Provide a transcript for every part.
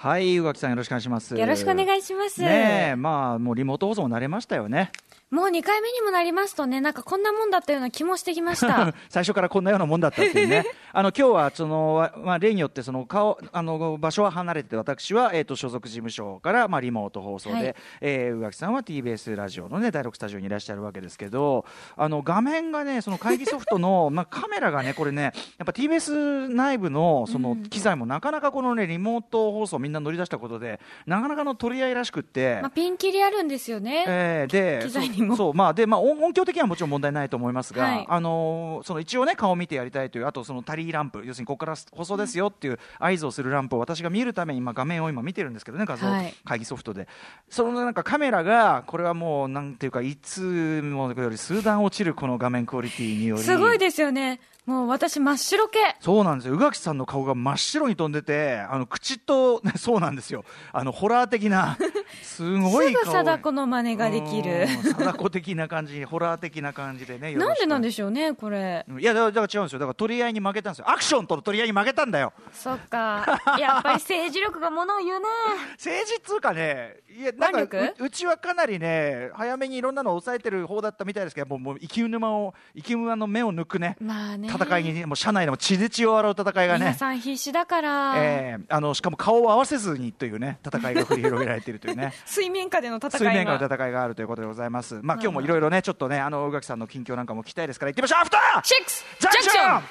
はい、宇垣さんよろしくお願いします。よろしくお願いします。ねえ、まあ、もうリモート放送も慣れましたよね。もう2回目にもなりますとね、なんかこんなもんだったような気もしてきました。最初からこんなようなもんだったっていうね。あの、今日は、その、まあ、例によって、その、顔、あの、場所は離れて、私は、えっ、と、所属事務所から、まあ、リモート放送で、はいえー宇垣さんは TBS ラジオのね、第6スタジオにいらっしゃるわけですけど、あの、画面がね、その会議ソフトの、まあ、カメラがね、これね、やっぱ TBS 内部の、その、機材もなかなかこのね、リモート放送みんな乗り出したことで、なかなかの取り合いらしくって、まあ、ピンキリあるんですよね。えーで機材にもそうまあでまあ音音響的にはもちろん問題ないと思いますが、はいあのーその一応ね顔を見てやりたいというあとそのタリーランプ要するにここから放送ですよっていう合図をするランプを私が見るために今画面を今見てるんですけどね画像、はい会議ソフトでそのなんかカメラがこれはもうなんていうかいつもより数段落ちるこの画面クオリティによりすごいですよね。もう私真っ白系。そうなんですよ宇垣さんの顔が真っ白に飛んでてあの口と、ね、そうなんですよ。あのホラー的なすごいすぐ顔貞子の真似ができる。うん貞子的な感じホラー的な感じでね なんでなんででしょうね、これ。いやだから違うんですよだから取り合いに負けたんですよアクションとの取り合いに負けたんだよそっか。やっぱり政治力がものを言うね。政治っつうかねいやなんかううちはかなりね早めにいろんなのを抑えてる方だったみたいですけどもうもう生き沼を生き沼の目を抜くねまあね。戦いにもう社内でも血で血を洗う戦いが皆ねさん必死だから、えーあのしかも顔を合わせずにというね戦いが繰り広げられているというね 水面下での戦いが水面下の戦いがあるということでございます。まあ今日もいろいろねちょっとねあの宇垣さんの近況なんかも聞きたいですから行ってみましょうアフターシックスジャンクション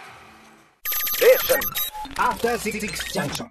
After Six Junction.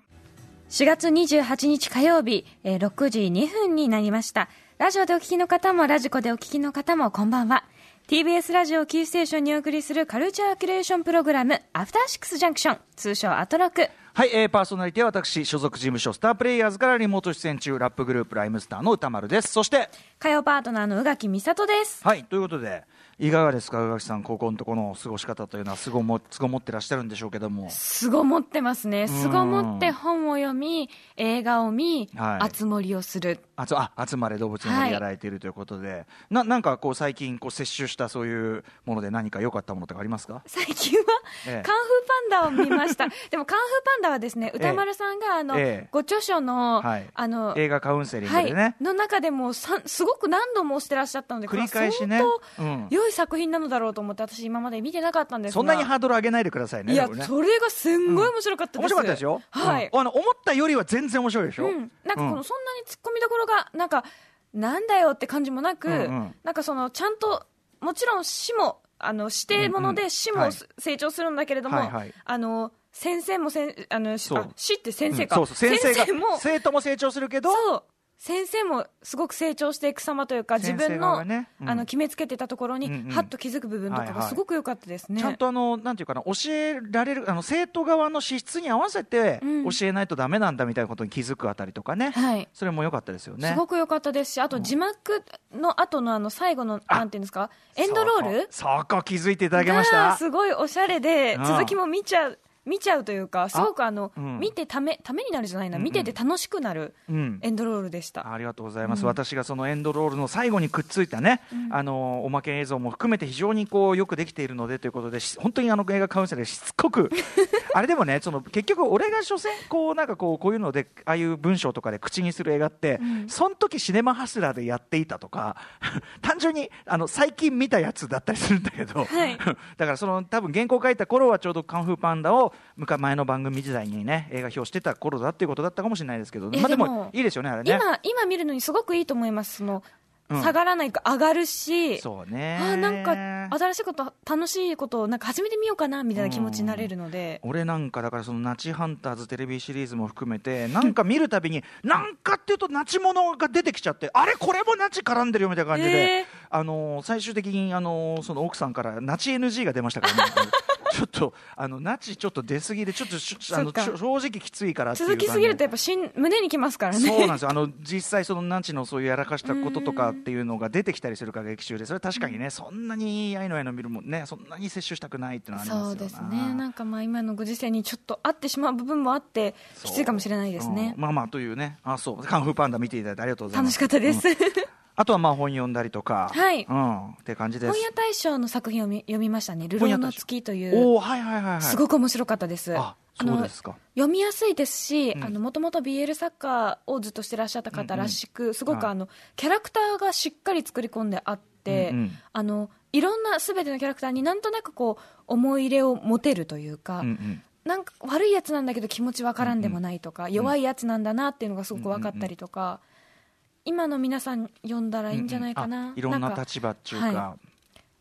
4月28日火曜日、えー6時2分になりました。ラジオでお聞きの方も、ラジコでお聞きの方も、こんばんは。TBS ラジオキーステーションにお送りするカルチャーキュレーションプログラム、アフターシックスジャンクション、通称アトロク。はい、えー、パーソナリティは私所属事務所スタープレイヤーズからリモート出演中ラップグループライムスターの歌丸ですそして火曜パートナーの宇垣美里です。はいということでいかがですか宇垣さん高校のところの過ごし方というのはすごもすごもってらっしゃるんでしょうけども。すごもってますね。すごもって本を読み、映画を見、はい。あつ森をする。あつあ集まれ動物の森やられているということで、ななんかこう最近こう摂取したそういうもので何か良かったものとかありますか？最近は、ええ。カンフーパンダを見ました。でもカンフーパンダはですね、歌丸さんがあの、ええ。ご著書の、はい。あの、映画カウンセリングはい、でね、の中でもさすごく何度も押してらっしゃったので、繰り返しね。うんい作品なのだろうと思って、私今まで見てなかったんですが。そんなにハードル上げないでくださいねいや、ね。それがすんごい面白かったです。面白かったですよ、はい。うん。あの思ったよりは全然面白いでしょ、うん、なんかこの、うんそんなに突っ込みどころがなんかなんだよって感じもなく、うんうん。なんかそのちゃんともちろん死もあの指定ものうんうん。で死もはい。成長するんだけれども、はいはい。あの先生もせんあのあ死って先生か、そうそう。先生がも生徒も成長するけど先生もすごごく成長していく様というか自分の,、ねうん。あの決めつけてたところに、うんうんはっと気づく部分とかはいはい。がすごく良かったですね。ちゃんとあのなんていうかな教えられるあの生徒側の資質に合わせてうん。教えないとダメなんだみたいなことに気づくあたりとかね、はい。それも良かったですよね。すごく良かったですし、あと字幕の後のあの最後の、あなんていうんですか、エンドロール？そこ気づいていただけましがた。すごいおしゃれで、うん。続きも見ちゃう、見ちゃうというか、すごくあの、うん。見てため、ためになるじゃないな、うんうん。見てて楽しくなるうん。エンドロールでした。ありがとうございます、私がそのエンドロールの最後にくっついたね、あのおまけ映像も含めて非常にこうよくできているのでということでし本当にあの映画カウンセラーでしつこく あれでもねその結局俺が所詮こうなんかこうこういうのでああいう文章とかで口にする映画って、その時シネマハスラーでやっていたとか 単純にあの最近見たやつだったりするんだけど、はい。だからその多分原稿書いた頃はちょうどカンフーパンダを向か前の番組時代にね映画表してた頃だっていうことだったかもしれないですけど、まあでもいいですよねあれね。今、今見るのにすごくいいと思います。その、うん。下がらないか上がるし、そうね。あーなんか新しいこと、楽しいことをなんか始めてみようかなみたいな気持ちになれるので、俺なんかだからそのナチハンターズテレビシリーズも含めてなんか見るたびに なんかっていうとナチものが出てきちゃってあれ？これもナチ絡んでるよみたいな感じで、えー。あのー最終的にあのーその奥さんからナチ NG が出ましたからねちょっとあのナチちょっと出過ぎでちょっとしあの正直きついからっていう続きすぎると感やっぱしん胸にきますからね。そうなんですよ。あの実際そのナチのそういうやらかしたこととかっていうのが出てきたりするから劇中でそれは確かにね、そんなに愛の愛の見るもんねそんなに摂取したくないっていうのはありますよそうですね。なんかまあ今のご時世にちょっと合ってしまう部分もあって、きついかもしれないですね。うん。まあまあというね。あそう。カンフーパンダ見ていただいてありがとうございます。楽しかったです。あとはまあ本読んだりとか、はい。うん、って感じです。本屋大賞の作品をみ読みましたね「流浪の月」という。おおはいはいはいはい。すごく面白かったです。ああのそうですか。読みやすいですしうん。もともと BL 作家をずっとしてらっしゃった方らしく、すごくはい。あのキャラクターがしっかり作り込んであって、うんうん。あのいろんなすべてのキャラクターになんとなくこう思い入れを持てるというか、うんうん。なんか悪いやつなんだけど気持ちわからんでもないとか、弱いやつなんだなっていうのがすごく分かったりとか、今の皆さん読んだらいいんじゃないかな、あいろんなか立場っていうか、は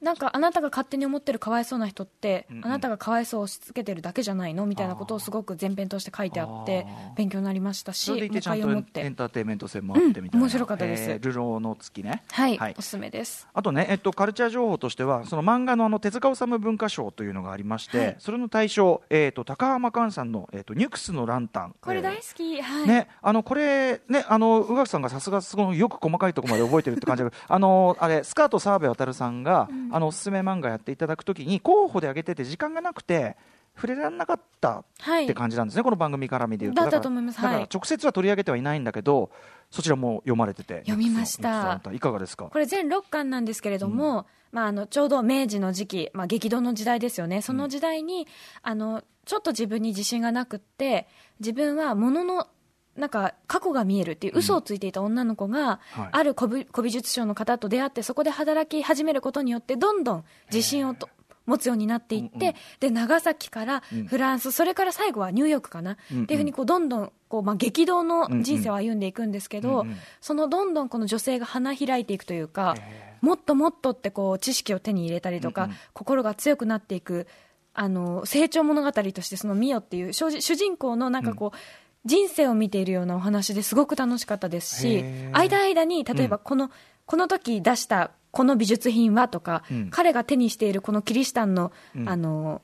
なんかあなたが勝手に思ってるかわいそうな人って、うんうん。あなたがかわいそうを押し付けてるだけじゃないの？みたいなことをすごく前編として書いてあって勉強になりましたしそれでいてエンターテインメント性もあってみたいな、うん面白かったです。えー流浪の月ね。はい、はい。おすすめです。あとね、えっと、カルチャー情報としては、その漫画のあの手塚治虫文化賞というのがありまして、はい。それの対象、えっと、高浜寛さんの、えっと、ニュクスのランタン。これ大好き、はい、ね、あのこれ、ね、あの宇垣さんがさすがすごいよく細かいところまで覚えてるって感じだけど あのあれスカート澤部渉さんが、あのおすすめ漫画やっていただくときに候補で挙げてて時間がなくて触れられなかったはい。って感じなんですね、この番組絡みで言うと。だったと思います。だから直接は取り上げてはいないんだけどそちらも読まれてて。読みました。いかがですかこれ全6巻なんですけれども、まあ、あのちょうど明治の時期、まあ、激動の時代ですよね。その時代に、あのちょっと自分に自信がなくって自分はもののなんか過去が見えるっていう嘘をついていた女の子が、はい。ある古美術商の方と出会ってそこで働き始めることによってどんどん自信をと持つようになっていって、で長崎からフランス、それから最後はニューヨークかな、っていうふうにこうどんどんこう、まあ、激動の人生を歩んでいくんですけど、そのどんどんこの女性が花開いていくというか、へもっともっとってこう知識を手に入れたりとか、心が強くなっていくあの成長物語としてそのミオっていう主主人公のなんかこう、人生を見ているようなお話ですごく楽しかったですし間間に例えばこの,、この時出したこの美術品はとか、うん。彼が手にしているこのキリシタンの,、うん。あの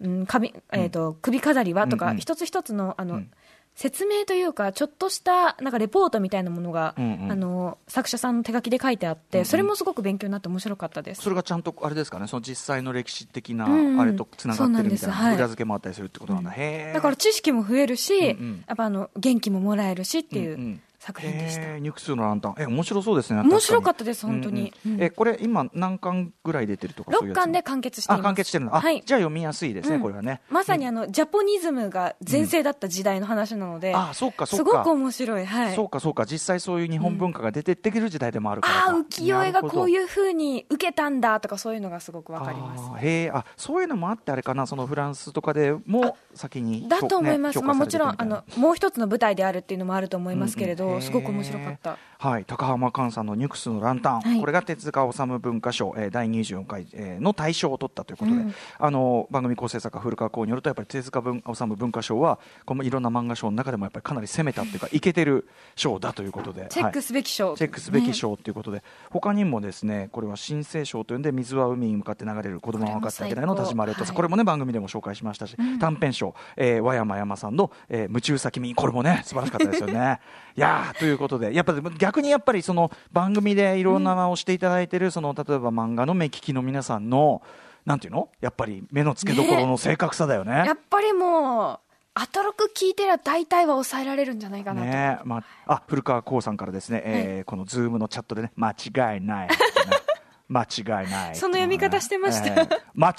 うん首えーと首飾りはとか、うんうん。一つ一つのあの、うん説明というかちょっとしたなんかレポートみたいなものが、うんうん。あの作者さんの手書きで書いてあって、それもすごく勉強になって面白かったです。それがちゃんとあれですかね？その実際の歴史的なうん。うんあれとつながってるみたいな,、裏付けもあったりするってことなんだ、へえだから知識も増えるし、うんうん。やっぱあの元気ももらえるしっていううんうん作品でした。ニュクスのランタン。え面白そうですね面白かっったです、本当に。うん。えこれ今何巻ぐらい出てるとかそういう6やつ？巻で完結しています。あ完結してるの？あ、はい。じゃあ読みやすいですね、うん。これはね。まさにあの、ジャポニズムが全盛だった時代の話なので、あそうかそうか。すごく面白い。はい。そうかそうか。実際そういう日本文化が出てってくる時代でもあるからか、ああ、浮世絵がこうういうふうに受けたんだとかそういうのがすごくわかります。へえあそういうのもあってあれかな？そのフランスとかでも先にだと思います、ねまあ、もちろんあのもう一つの舞台であるっていうのもあると思いますけれど、うんうんすごく面白かった。はい、高浜寛さんのニュクスのランタン、はい。これが手塚治虫文化賞、えー、第24回、えーの大賞を取ったということで、うん。あの番組構成作家古川光によるとやっぱり手塚文治虫文化賞はこのいろんな漫画賞の中でもやっぱりかなり攻めたっていうかイケてる賞だということでチェックすべき賞、はいチェックすべきね賞ということで、他にもですねこれは新生賞というんで水は海に向かって流れる子供は分かってあげない。の田島レッドさん。はい。これもね番組でも紹介しましたし、短編賞、えー、和山山さんの、えー、夢中先民これもね素晴らしかったですよね。いやーということで。やっぱり逆にやっぱりその番組でいろんなのをしていただいてる、その例えば漫画の目利きの皆さんのなんていうの？やっぱり目の付けどころの正確さだよね。やっぱりもうアトロク聞いてりゃ大体は抑えられるんじゃないかなと、ねまあ、あ古川光さんからですね、えーこのズームのチャットでね間違いない。ね、間違いない。その読み方してました。えー間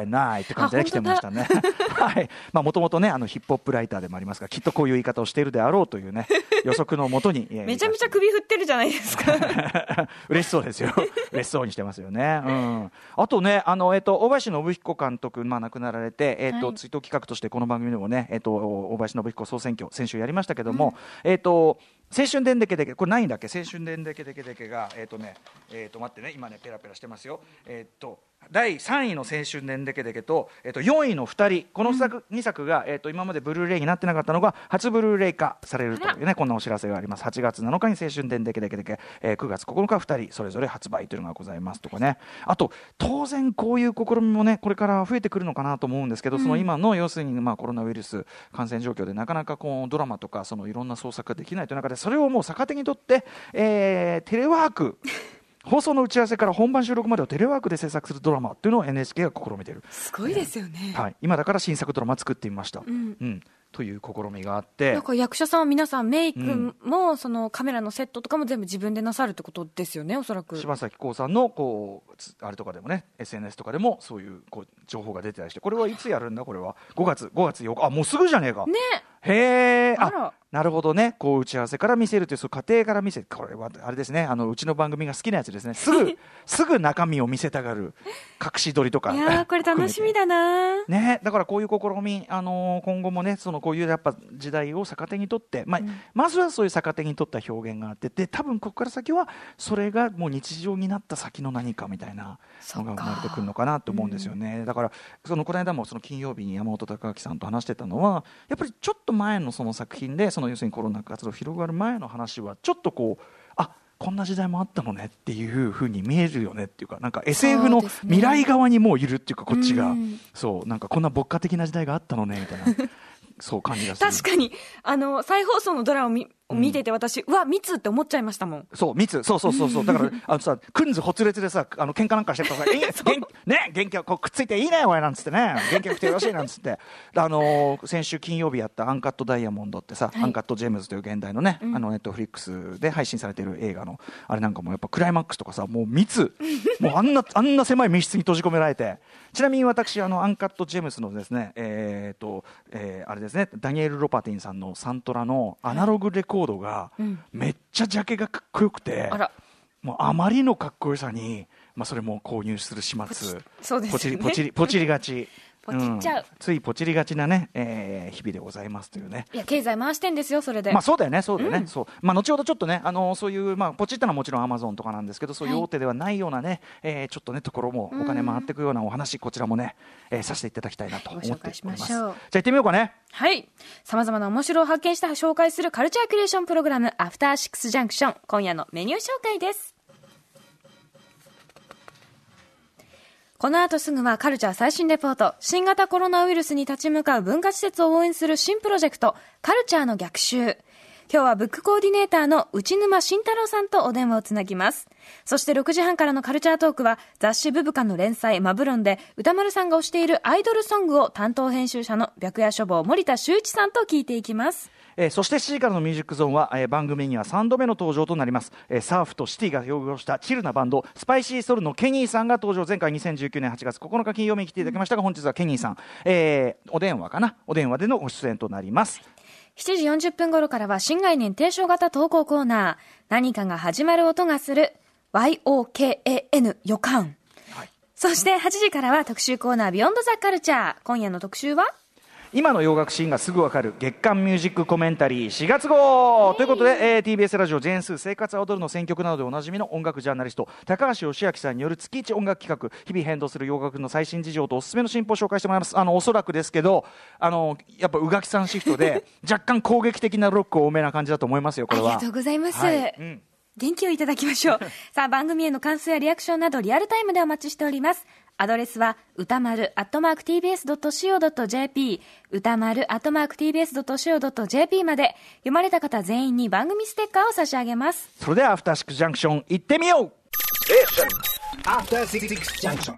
違いないって感じであ来てましたね。はい。まあもともとねあのヒップホップライターでもありますがきっとこういう言い方をしているであろうというね 予測のもとに、えーめちゃめちゃ首振ってるじゃないですか。嬉しそうですよ。嬉しそうにしてますよね、うん、あとねあの、えっと大林信彦監督、まあ、亡くなられて、えっとはい。追悼企画としてこの番組でもね、えっと大林信彦総選挙先週やりましたけども、えっと青春伝でけでけこれないんだっけ？青春伝でけでけでけがえっ、とねえっ、と待ってね今ねペラペラしてますよ。えっ、と第3位の青春伝でけでけと、えっと4位の2人この作、2作が、えっと今までブルーレイになってなかったのが初ブルーレイ化されるというねこんなお知らせがあります。8月7日に青春伝でけでけでけ、えー9月9日2人それぞれ発売というのがございますとかね。あと当然こういう試みもねこれから増えてくるのかなと思うんですけど、その今の要するにまあコロナウイルス感染状況でなかなかこうドラマとかそのいろんな創作ができないという中でそれをもう逆手にとって、えーテレワーク放送の打ち合わせから本番収録までをテレワークで制作するドラマっていうのを NHK が試みている、すごいですよね、はい、今だから新作ドラマ作ってみました、うんうん、という試みがあって。なんか役者さんは皆さんメイクも、そのカメラのセットとかも全部自分でなさるってことですよねおそらく。柴咲コウさんのこうつあれとかでもね SNS とかでもそういうこう情報が出てたりしてこれはいつやるんだ？これは5月5月8日。あもうすぐじゃねえか。ね。へえ。あなるほどね。こう打ち合わせから見せるというその過程から見せる。これはあれですね。あのうちの番組が好きなやつですね。すぐすぐ中身を見せたがる隠し撮りとかいやーこれ楽しみだなね、だからこういう試み、あのー今後もねそのこういうやっぱ時代を逆手にとって、まあまずはそういう逆手にとった表現があってで多分ここから先はそれがもう日常になった先の何かみたいなのが生まれてくるのかなと思うんですよね、だからそのこの間もその金曜日に山本隆明さんと話してたのはやっぱりちょっと前のその作品でその要するにコロナ活動広がる前の話はちょっとこうあこんな時代もあったのねっていうふうに見えるよねっていうかなんか SF の未来側にもういるっていうかこっちが、うん。そうなんかこんな牧歌的な時代があったのねみたいなそう感じがする。確かに。あの再放送のドラマを見見てて私、うわ密って思っちゃいましたもん。そう密。そうそうそうそう。だから あのさくんずほつれつでさあの喧嘩なんかしてるとさ「え元気ね元気はこうくっついていいねおい」なんつってね。元気よくてよろしいなんつって。あのー先週金曜日やった「アンカットダイヤモンド」ってさ、はい。アンカットジェームズという現代のね、うん。あのネットフリックスで配信されている映画のあれなんかもやっぱクライマックスとかさもう密。もうあんな あんな狭い密室に閉じ込められて。ちなみに私あのアンカットジェームズのですねえー、と、えーあれですねダニエル・ロパティンさんのサントラのアナログレコードが、うん。めっちゃジャケがかっこよくてあら。もうあまりのかっこよさに、まあ、それも購入する始末。ポチリポチリポチりがちポチっちゃうんついポチりがちなね、えー日々でございますというねいや経済回してんですよそれで、まあそうだよね、そうだよね、そう、まあ後ほどちょっとね、あのそういう、まあポチったのはもちろんアマゾンとかなんですけど、そういうはい大手ではないようなね、えーちょっとねところもお金回っていくようなお話、こちらもね、えーさせていただきたいなと思っております。ましょうじゃあ行ってみようかね。はい。様々な面白を発見した紹介するカルチャークリエーションプログラム、アフターシックスジャンクション。今夜のメニュー紹介です。この後すぐはカルチャー最新レポート。新型コロナウイルスに立ち向かう文化施設を応援する新プロジェクト、カルチャーの逆襲。今日はブックコーディネーターの内沼晋太郎さんとお電話をつなぎます。そして6時半からのカルチャートークは雑誌ブブカの連載マブ論で宇多丸さんが推しているアイドルソングを担当編集者の白夜書房森田修一さんと聞いていきます。えーそして7時からのミュージックゾーンは、えー番組には3度目の登場となります、えーサーフとシティが融合したチルなバンド SPiCYSOL のケニーさんが登場。前回2019年8月9日金曜日に来ていただきましたが本日はケニーさん、えーお電話かな？お電話でのご出演となります。7時40分頃からは新概念提唱型投稿コーナー。何かが始まる音がする YOKAN 予感。そして8時からは特集コーナービヨンドザカルチャー。今夜の特集は？今の洋楽シーンがすぐわかる。月刊ミュージックコメンタリー。4月号。ということで、えー TBS ラジオジェーンスー生活は踊るの選曲などでおなじみの音楽ジャーナリスト高橋義明さんによる月一音楽企画。日々変動する洋楽の最新事情とおすすめの進歩を紹介してもらいます。あのおそらくですけどあのやっぱ宇垣さんシフトで 若干攻撃的なロック多めな感じだと思いますよこれは。ありがとうございます。はい。うん。元気をいただきましょう。さあ、番組への感想やリアクションなどリアルタイムでお待ちしております。アドレスは、歌丸、アットマーク tbs.co.jp、歌丸、アットマーク tbs.co.jp まで、読まれた方全員に番組ステッカーを差し上げます。それではアフターシックスジャンクション行ってみよう After Six Junction.